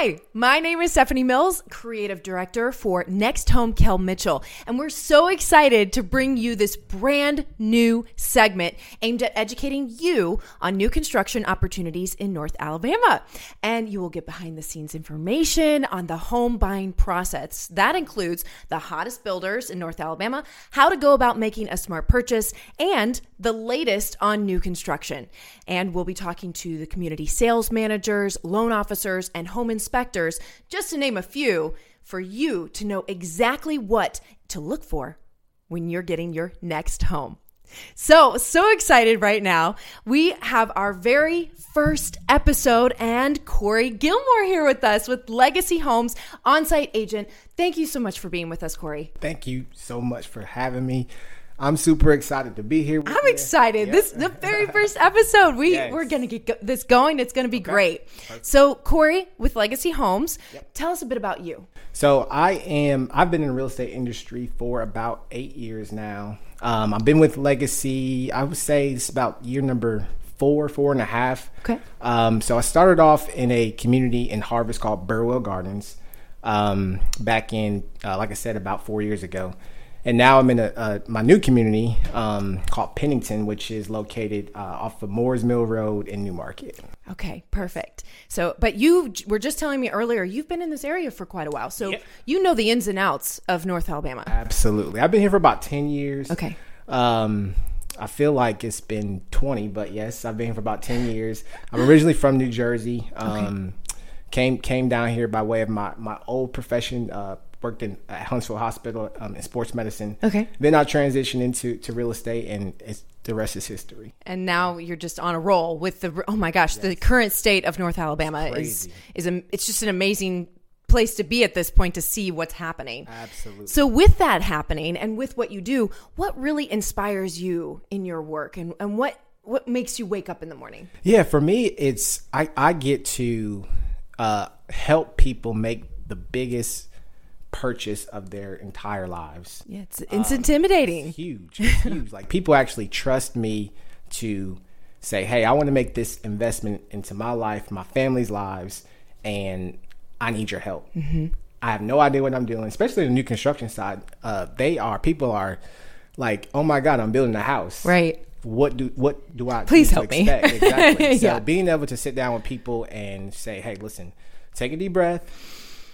Hi, my name is Stephanie Mills, creative director for Next Home Kel Mitchell, and we're so excited to bring you this brand new segment aimed at educating you on new construction opportunities in North Alabama. And you will get behind the scenes information on the home buying process. That includes the hottest builders in North Alabama, how to go about making a smart purchase, and the latest on new construction. And we'll be talking to the community sales managers, loan officers, and home inspectors, just to name a few, for you to know exactly what to look for when you're getting your next home. So, so excited right now. We have our very first episode and Corey Gilmore here with us with Legacy Homes on site agent. Thank you so much for being with us, Corey. Thank you so much for having me. I'm super excited to be here. I'm you. excited. This the very first episode. We yes. we're gonna get go- this going. It's gonna be okay. great. Perfect. So Corey with Legacy Homes, yep. tell us a bit about you. So I am. I've been in the real estate industry for about eight years now. Um, I've been with Legacy. I would say it's about year number four, four and a half. Okay. Um, so I started off in a community in Harvest called Burwell Gardens. Um, back in, uh, like I said, about four years ago and now I'm in a, a my new community um, called Pennington, which is located uh, off of Moores Mill Road in New Market. Okay, perfect. So, but you were just telling me earlier you've been in this area for quite a while, so yep. you know the ins and outs of North Alabama. Absolutely, I've been here for about ten years. Okay. Um, I feel like it's been 20, but yes, I've been here for about 10 years. I'm originally from New Jersey. Um, okay. Came came down here by way of my, my old profession, uh, worked in at Huntsville Hospital um, in sports medicine. Okay. Then I transitioned into to real estate, and it's the rest is history. And now you're just on a roll with the oh my gosh, yes. the current state of North Alabama is is a, it's just an amazing place to be at this point to see what's happening. Absolutely. So with that happening and with what you do, what really inspires you in your work and, and what what makes you wake up in the morning? Yeah, for me it's I, I get to uh, help people make the biggest purchase of their entire lives. Yeah, it's it's um, intimidating. It's huge. It's huge. like people actually trust me to say, "Hey, I want to make this investment into my life, my family's lives, and I need your help." Mm-hmm. I have no idea what I'm doing, especially the new construction side. Uh, they are people are like, "Oh my god, I'm building a house." Right. What do what do I please help me? Exactly. so being able to sit down with people and say, "Hey, listen, take a deep breath.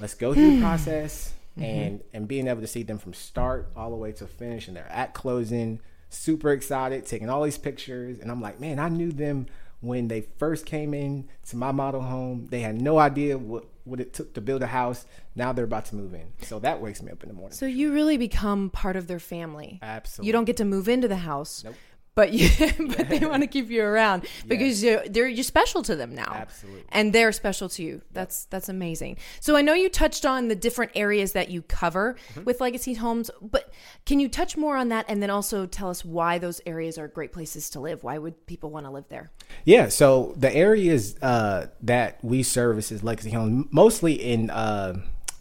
Let's go through the process mm-hmm. and and being able to see them from start all the way to finish, and they're at closing, super excited, taking all these pictures, and I'm like, man, I knew them when they first came in to my model home. They had no idea what what it took to build a house. Now they're about to move in. So that wakes me up in the morning. So you really become part of their family. Absolutely. You don't get to move into the house. Nope but you but they want to keep you around because yes. you're they're you're special to them now. Absolutely. And they're special to you. That's that's amazing. So i know you touched on the different areas that you cover mm-hmm. with legacy homes but can you touch more on that and then also tell us why those areas are great places to live? Why would people want to live there? Yeah so the areas uh, that we service is legacy homes mostly in uh,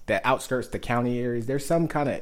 the outskirts the county areas. There's some kind of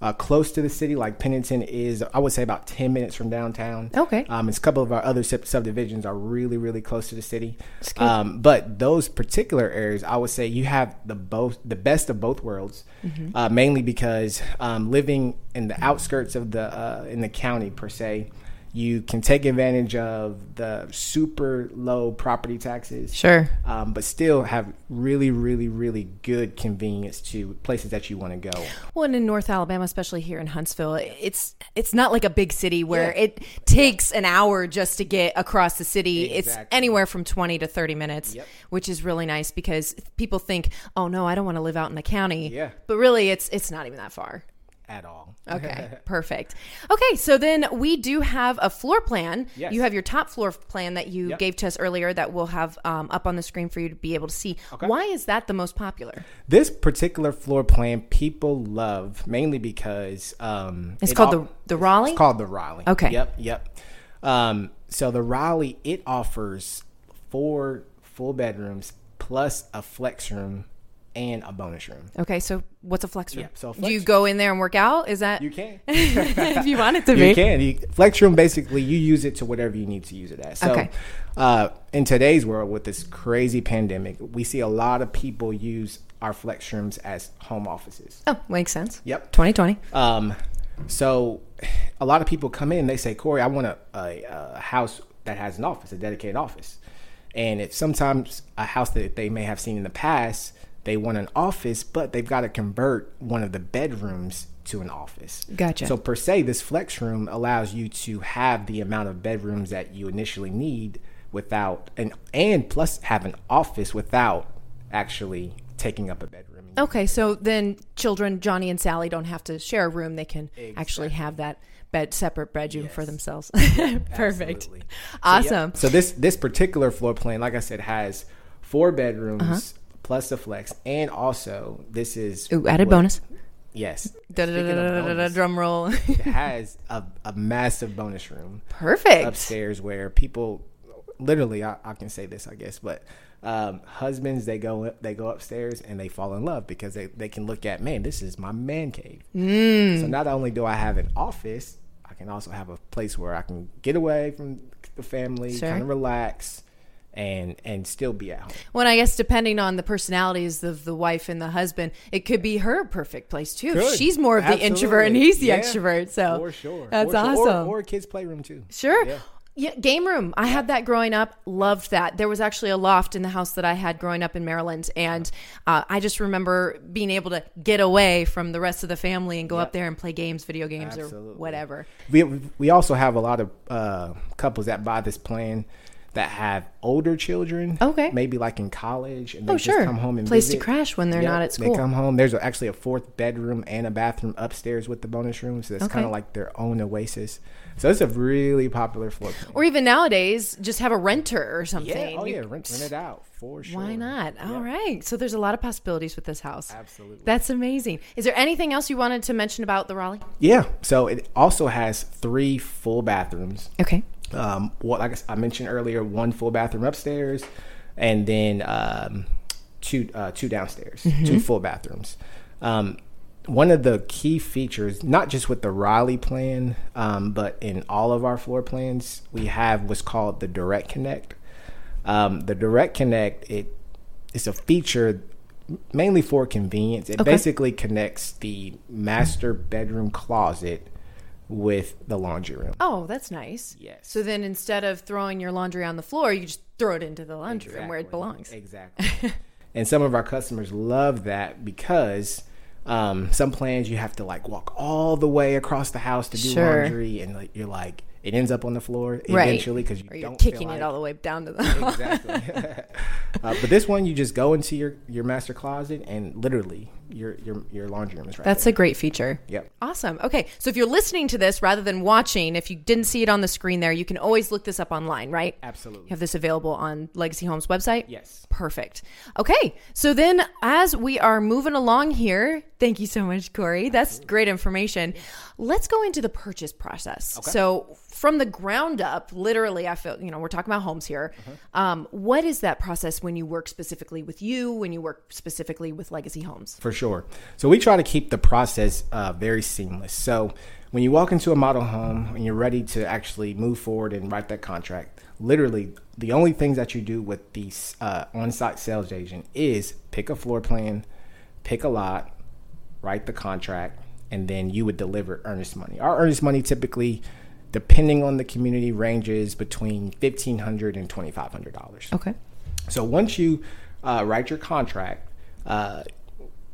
uh, close to the city. Like Pennington is, I would say, about ten minutes from downtown. Okay. Um, it's a couple of our other sub- subdivisions are really, really close to the city. Um, but those particular areas, I would say, you have the both the best of both worlds. Mm-hmm. Uh, mainly because um, living in the outskirts of the uh, in the county per se you can take advantage of the super low property taxes. Sure. Um, but still have really, really, really good convenience to places that you want to go. Well, and in North Alabama, especially here in Huntsville, it's it's not like a big city where yeah. it takes yeah. an hour just to get across the city. Exactly. It's anywhere from 20 to 30 minutes, yep. which is really nice because people think, oh, no, I don't want to live out in the county. Yeah. But really, it's it's not even that far at all. Okay, perfect. Okay, so then we do have a floor plan. Yes. You have your top floor plan that you yep. gave to us earlier that we'll have um, up on the screen for you to be able to see. Okay. Why is that the most popular? This particular floor plan people love mainly because um, it's it called all, the the Raleigh. It's called the Raleigh. Okay. Yep. Yep. Um, so the Raleigh it offers four full bedrooms plus a flex room and a bonus room. Okay, so what's a flex room? Yeah, so Do you flex- go in there and work out? Is that You can. if you want it to be. You can. You, flex room basically you use it to whatever you need to use it at. So Okay. uh, in today's world with this crazy pandemic, we see a lot of people use our flex rooms as home offices. Oh, makes sense. Yep. 2020. Um, so a lot of people come in, they say, Corey, I want a, a, a house that has an office, a dedicated office. And it's sometimes a house that they may have seen in the past, they want an office, but they've got to convert one of the bedrooms to an office. Gotcha. So per se, this flex room allows you to have the amount of bedrooms that you initially need without and and plus have an office without actually taking up a bedroom. Okay, so then children, Johnny and Sally, don't have to share a room. They can actually have that bed separate bedroom for themselves. Perfect. Absolutely. So, yeah. Awesome. So this this particular floor plan, like I said, has four bedrooms Uh-huh. Plus the flex, and also this is Ooh, added what- bonus. Yes, Da, da, da, bonus, drum roll. it has a, a massive bonus room Perfect. upstairs where people literally I, I can say this I guess but um, husbands they go up, they go upstairs and they fall in love because they, they can look at man this is my man cave Mm. so not only do I have an office I can also have a place where I can get away from the family Sure. kind of relax and and still be at home Well, I guess depending on the personalities of the wife and the husband, it could be her perfect place too. Could. She's more of the introvert and he's the Yeah. extrovert. So for sure that's For sure. awesome. or, or a kids playroom too Sure. Yeah. Yeah. game room. I had that growing up. Loved that. There was actually a loft in the house that I had growing up in Maryland, and uh, I just remember being able to get away from the rest of the family and go up there and play games, video games, or whatever. we we also have a lot of uh, couples that buy this plan that have older children. Okay. maybe like in college, and they Oh, just sure. come home and Place to crash when they're Yep, not at school. They come home. There's actually a fourth bedroom and a bathroom upstairs with the bonus room, so it's Okay. kind of like their own oasis. So it's a really popular floor plan. Or even nowadays, just have a renter or something. yeah, oh You- yeah, rent, rent it out for sure. Why not? Yeah. All right. So there's a lot of possibilities with this house. Absolutely. That's amazing. Is there anything else you wanted to mention about the Raleigh? Yeah, so it also has three full bathrooms. Okay. Um, what like I mentioned earlier, one full bathroom upstairs, and then um, two uh, two downstairs, two full bathrooms. Um, one of the key features, not just with the Raleigh plan, um, but in all of our floor plans, we have what's called the Direct Connect. Um, the Direct Connect it is a feature mainly for convenience. It Okay. basically connects the master bedroom closet with the laundry room. Oh, that's nice. Yes. So then instead of throwing your laundry on the floor, you just throw it into the laundry room where it belongs. Exactly. and some of our customers love that because um, some plans you have to like walk all the way across the house to do Sure. laundry, and like, you're like it ends up on the floor eventually because you you're don't kicking feel it all the way down to the. exactly. uh, but this one, you just go into your your master closet and literally your your your laundry room is right. That's there. a great feature. Yep. Awesome. Okay. So if you're listening to this rather than watching, if you didn't see it on the screen there, you can always look this up online, right? absolutely. You have this available on Legacy Homes website? Yes. Perfect. Okay. So then as we are moving along here, thank you so much, Corey. That's great information. Let's go into the purchase process. So from the ground up, literally, I feel, you know, we're talking about homes here. Um, what is that process when you work specifically with you, when you work specifically with Legacy Homes? For sure. So we try to keep the process uh, very seamless. So when you walk into a model home and you're ready to actually move forward and write that contract, literally the only things that you do with the uh, on-site sales agent is pick a floor plan, pick a lot, write the contract, and then you would deliver earnest money. Our earnest money typically, depending on the community, ranges between fifteen hundred and twenty-five hundred dollars. Okay. So once you uh, write your contract, uh,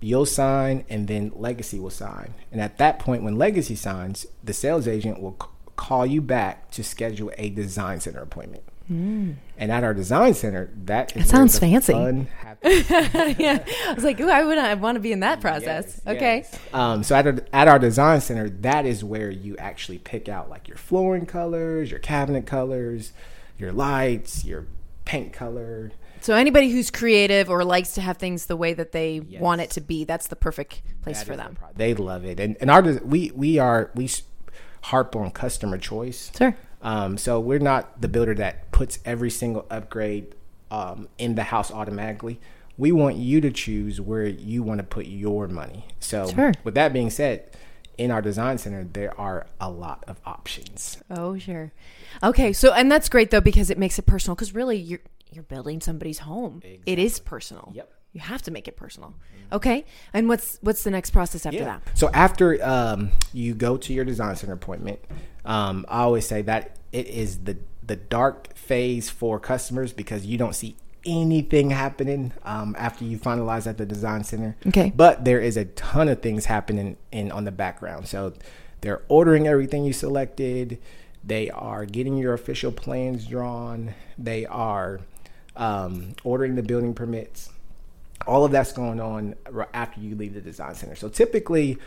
you'll sign, and then Legacy will sign. And at that point, when Legacy signs, the sales agent will c- call you back to schedule a design center appointment. And at our design center, that is That sounds fancy. Fun yeah. I was like, ooh, I would I want to be in that process. Yes, okay. yes. Um, so at our, at our design center, that is where you actually pick out like your flooring colors, your cabinet colors, your lights, your paint color. So anybody who's creative or likes to have things the way that they want it to be, that's the perfect place That for them. the They love it, and and our we we are we harp on customer choice. Sure. Um, so we're not the builder that puts every single upgrade um, in the house automatically. we want you to choose where you want to put your money. So, Sure. with that being said, in our design center, there are a lot of options. Oh, sure. Okay, so and that's great though because it makes it personal because really you're you're building somebody's home. It is personal. Yep. You have to make it personal. Okay. And what's what's the next process after that? So after um, you go to your design center appointment, um, I always say that it is the the dark phase for customers because you don't see anything happening um, after you finalize at the design center. Okay. But there is a ton of things happening in on the background. So they're ordering everything you selected. They are getting your official plans drawn. They are um, ordering the building permits all of that's going on after you leave the design center. So typically,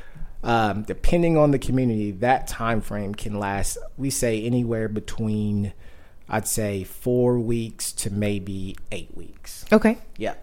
um, depending on the community, that time frame can last. We say anywhere between, I'd say, four weeks to maybe eight weeks. Okay. Yeah,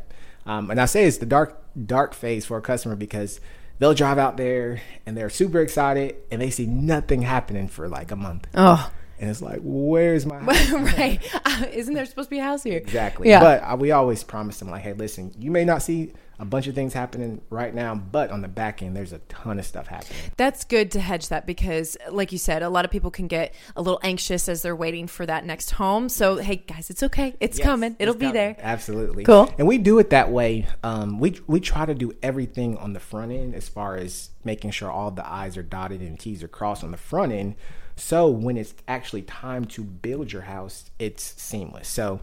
um, and I say it's the dark dark phase for a customer because they'll drive out there and they're super excited and they see nothing happening for like a month. Oh. And it's like, where's my house? right. Uh, isn't there supposed to be a house here? Exactly. Yeah. But uh, we always promise them, like, hey, listen, you may not see a bunch of things happening right now, but on the back end, there's a ton of stuff happening. That's good to hedge that because, like you said, a lot of people can get a little anxious as they're waiting for that next home. So, hey, guys, it's okay. It's Yes, coming. It'll it's be coming. there. Absolutely. Cool. And we do it that way. Um, we we try to do everything on the front end as far as making sure all the I's are dotted and T's are crossed on the front end. So when it's actually time to build your house, it's seamless. So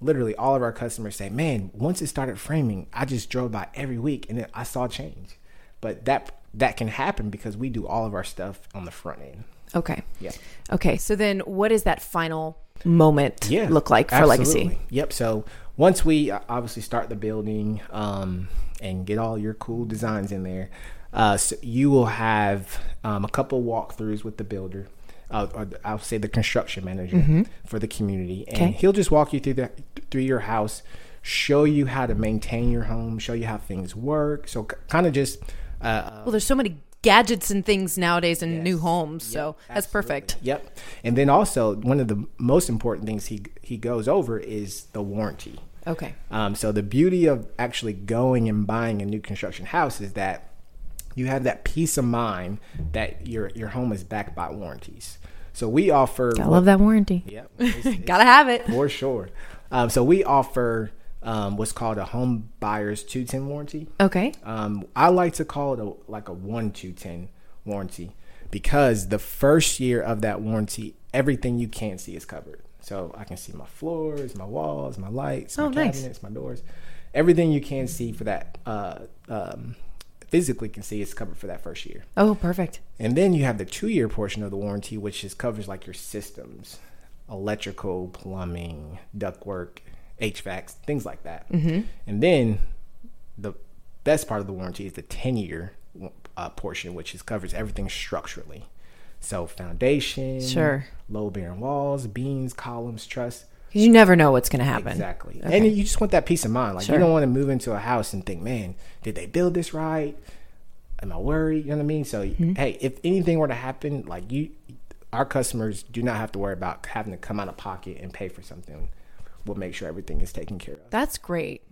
literally all of our customers say, Man, once it started framing, I just drove by every week and then I saw change. But that that can happen because we do all of our stuff on the front end. Okay. Yeah. Okay. So then, what is that final moment look like for Legacy? absolutely. Yep. So once we uh, obviously start the building um, and get all your cool designs in there, uh, so you will have um, a couple walkthroughs with the builder. Uh, I'll say the construction manager for the community, and Mm-hmm. Okay. he'll just walk you through the through your house, show you how to maintain your home, show you how things work. So kind of just uh, Well, there's so many gadgets and things nowadays in new homes, so that's perfect. Yep. And then also one of the most important things he he goes over is the warranty. Okay. Um, so the beauty of actually going and buying a new construction house is that you have that peace of mind that your your home is backed by warranties. So we offer. I love that warranty. Yep. It's Gotta have it. for sure. Um, so we offer um, what's called a home buyer's two ten warranty. Okay. Um, I like to call it a, like a one two ten warranty because the first year of that warranty, everything you can't see is covered. So I can see my floors, my walls, my lights, my Oh, nice. cabinets, my doors, everything you can see for that uh, um, physically can see is covered for that first year. Oh, perfect. And then you have the two year portion of the warranty, which is covers like your systems, electrical, plumbing, ductwork, HVACs, things like that. Mm-hmm. And then the best part of the warranty is the 10 year uh, portion, which is covers everything structurally. So foundation, Sure. load bearing walls, beams, columns, truss. Because you never know what's going to happen. Exactly. And you just want that peace of mind. Like Sure. you don't want to move into a house and think, man, did they build this right? Am I worried? You know what I mean? So Mm-hmm. hey, if anything were to happen, like you our customers do not have to worry about having to come out of pocket and pay for something. We'll make sure everything is taken care of. That's great.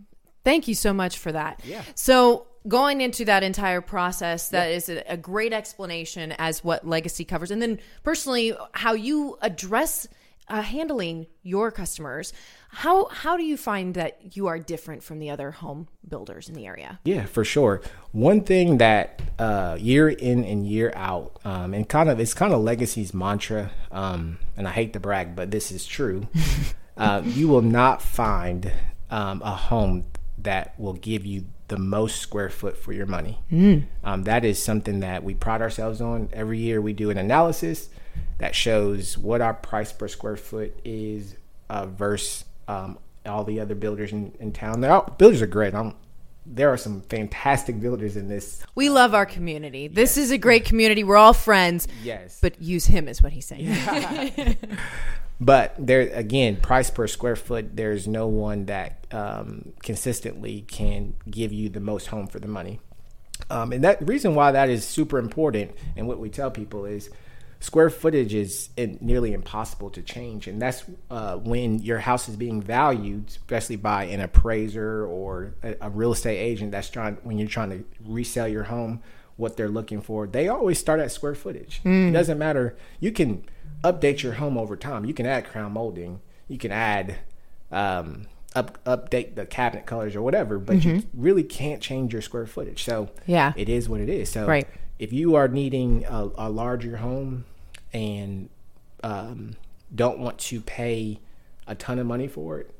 Thank you so much for that. Yeah. So going into that entire process, that is a, a great explanation as what legacy covers, and then personally how you address uh, handling your customers. How how do you find that you are different from the other home builders in the area? Yeah, for sure. One thing that uh, year in and year out, um, and kind of it's kind of Legacy's mantra, um, and I hate to brag, but this is true. uh, you will not find um, a home that will give you the most square foot for your money. Um, that is something that we pride ourselves on. Every year we do an analysis that shows what our price per square foot is uh, versus um, all the other builders in, in town. All, builders are great. I'm, there are some fantastic builders in this. We love our community. This is a great community. We're all friends. Yes. But use him is what he's saying. But there again, price per square foot. There's no one that um, consistently can give you the most home for the money. Um, and that reason why that is super important, and what we tell people is, square footage is nearly impossible to change, and that's uh, when your house is being valued, especially by an appraiser or a, a, real estate agent that's trying when you're trying to resell your home. What they're looking for, they always start at square footage. Mm. It doesn't matter. You can update your home over time. You can add crown molding. You can add um, up, update the cabinet colors or whatever, but mm-hmm. you really can't change your square footage. So yeah, it is what it is. So right. If you are needing a, a larger home and um, don't want to pay a ton of money for it,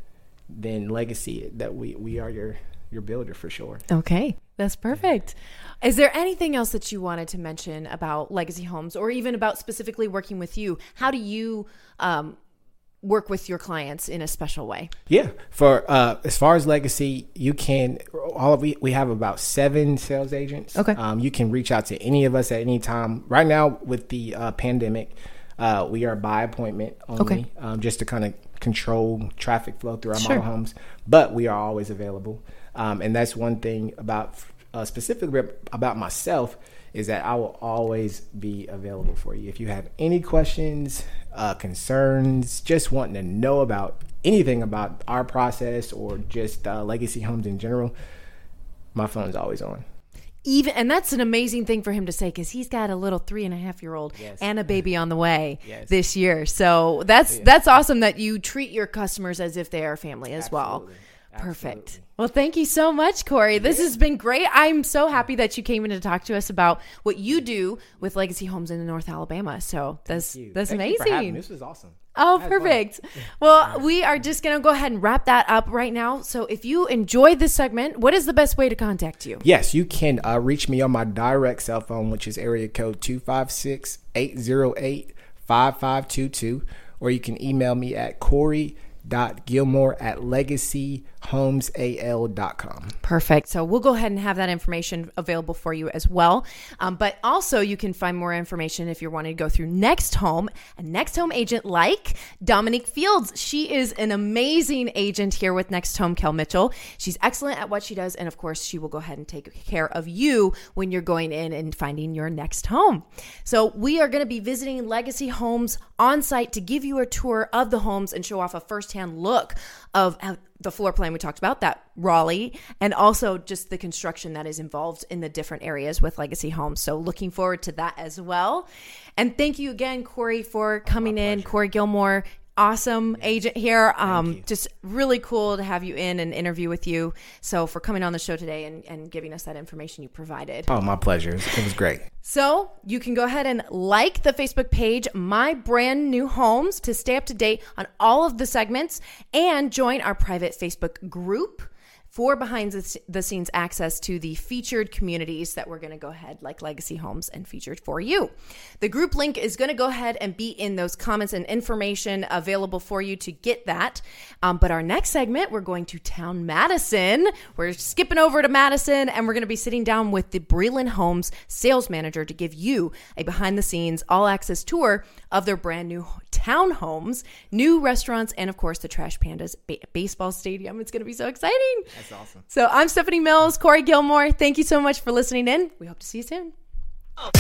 then Legacy that we we are your your builder for sure. Okay. That's perfect. Is there anything else that you wanted to mention about Legacy Homes or even about specifically working with you? How do you um, work with your clients in a special way? Yeah, for uh, as far as legacy, you can all of we we have about seven sales agents. Okay, um, you can reach out to any of us at any time. Right now, with the uh, pandemic, uh, we are by appointment only, okay. um, just to kind of control traffic flow through our sure. model homes. But we are always available, um, and that's one thing about uh, specifically about myself is that I will always be available for you. If you have any questions, uh, concerns, just wanting to know about anything about our process or just uh, legacy homes in general, my phone's always on. Even and that's an amazing thing for him to say because he's got a little three and a half year old yes. and a baby on the way yes. this year. So that's yeah. that's awesome that you treat your customers as if they are family as Absolutely. well. Perfect. Well, thank you so much, Corey. This has been great. I'm so happy that you came in to talk to us about what you do with Legacy Homes in North Alabama. So that's that's thank amazing. This was awesome. Oh, perfect. Well, we are just going to go ahead and wrap that up right now. So, if you enjoyed this segment, what is the best way to contact you? Yes, you can uh, reach me on my direct cell phone, which is area code 256 808 5522, or you can email me at Corey at gilmore at legacyhomesal.com perfect. So we'll go ahead and have that information available for you as well. Um, but also you can find more information if you're wanting to go through next home a next home agent like dominique fields. She is an amazing agent here with next home kel mitchell. She's excellent at what she does and of course she will go ahead and take care of you when you're going in and finding your next home. So we are going to be visiting legacy homes on site to give you a tour of the homes and show off a first firsthand look of the floor plan we talked about, that Raleigh, and also just the construction that is involved in the different areas with Legacy Homes. So looking forward to that as well. And thank you again, Corey, for coming in. Corey Gilmore, awesome agent here. Um, just really cool to have you in and interview with you. So for coming on the show today and, and giving us that information you provided. Oh, my pleasure. It was great. So you can go ahead and like the Facebook page, My Brand New Homes, to stay up to date on all of the segments and join our private Facebook group for behind the scenes access to the featured communities that we're going to go ahead, like Legacy Homes, and featured for you. The group link is going to go ahead and be in those comments and information available for you to get that. Um, but our next segment, we're going to Town Madison. We're skipping over to Madison and we're going to be sitting down with the Breland Homes sales manager to give you a behind the scenes, all access tour of their brand new townhomes, new restaurants, and of course the Trash Pandas ba- baseball stadium. It's going to be so exciting. That's awesome. So I'm Stephanie Mills, Corey Gilmore. Thank you so much for listening in. We hope to see you soon. Oh.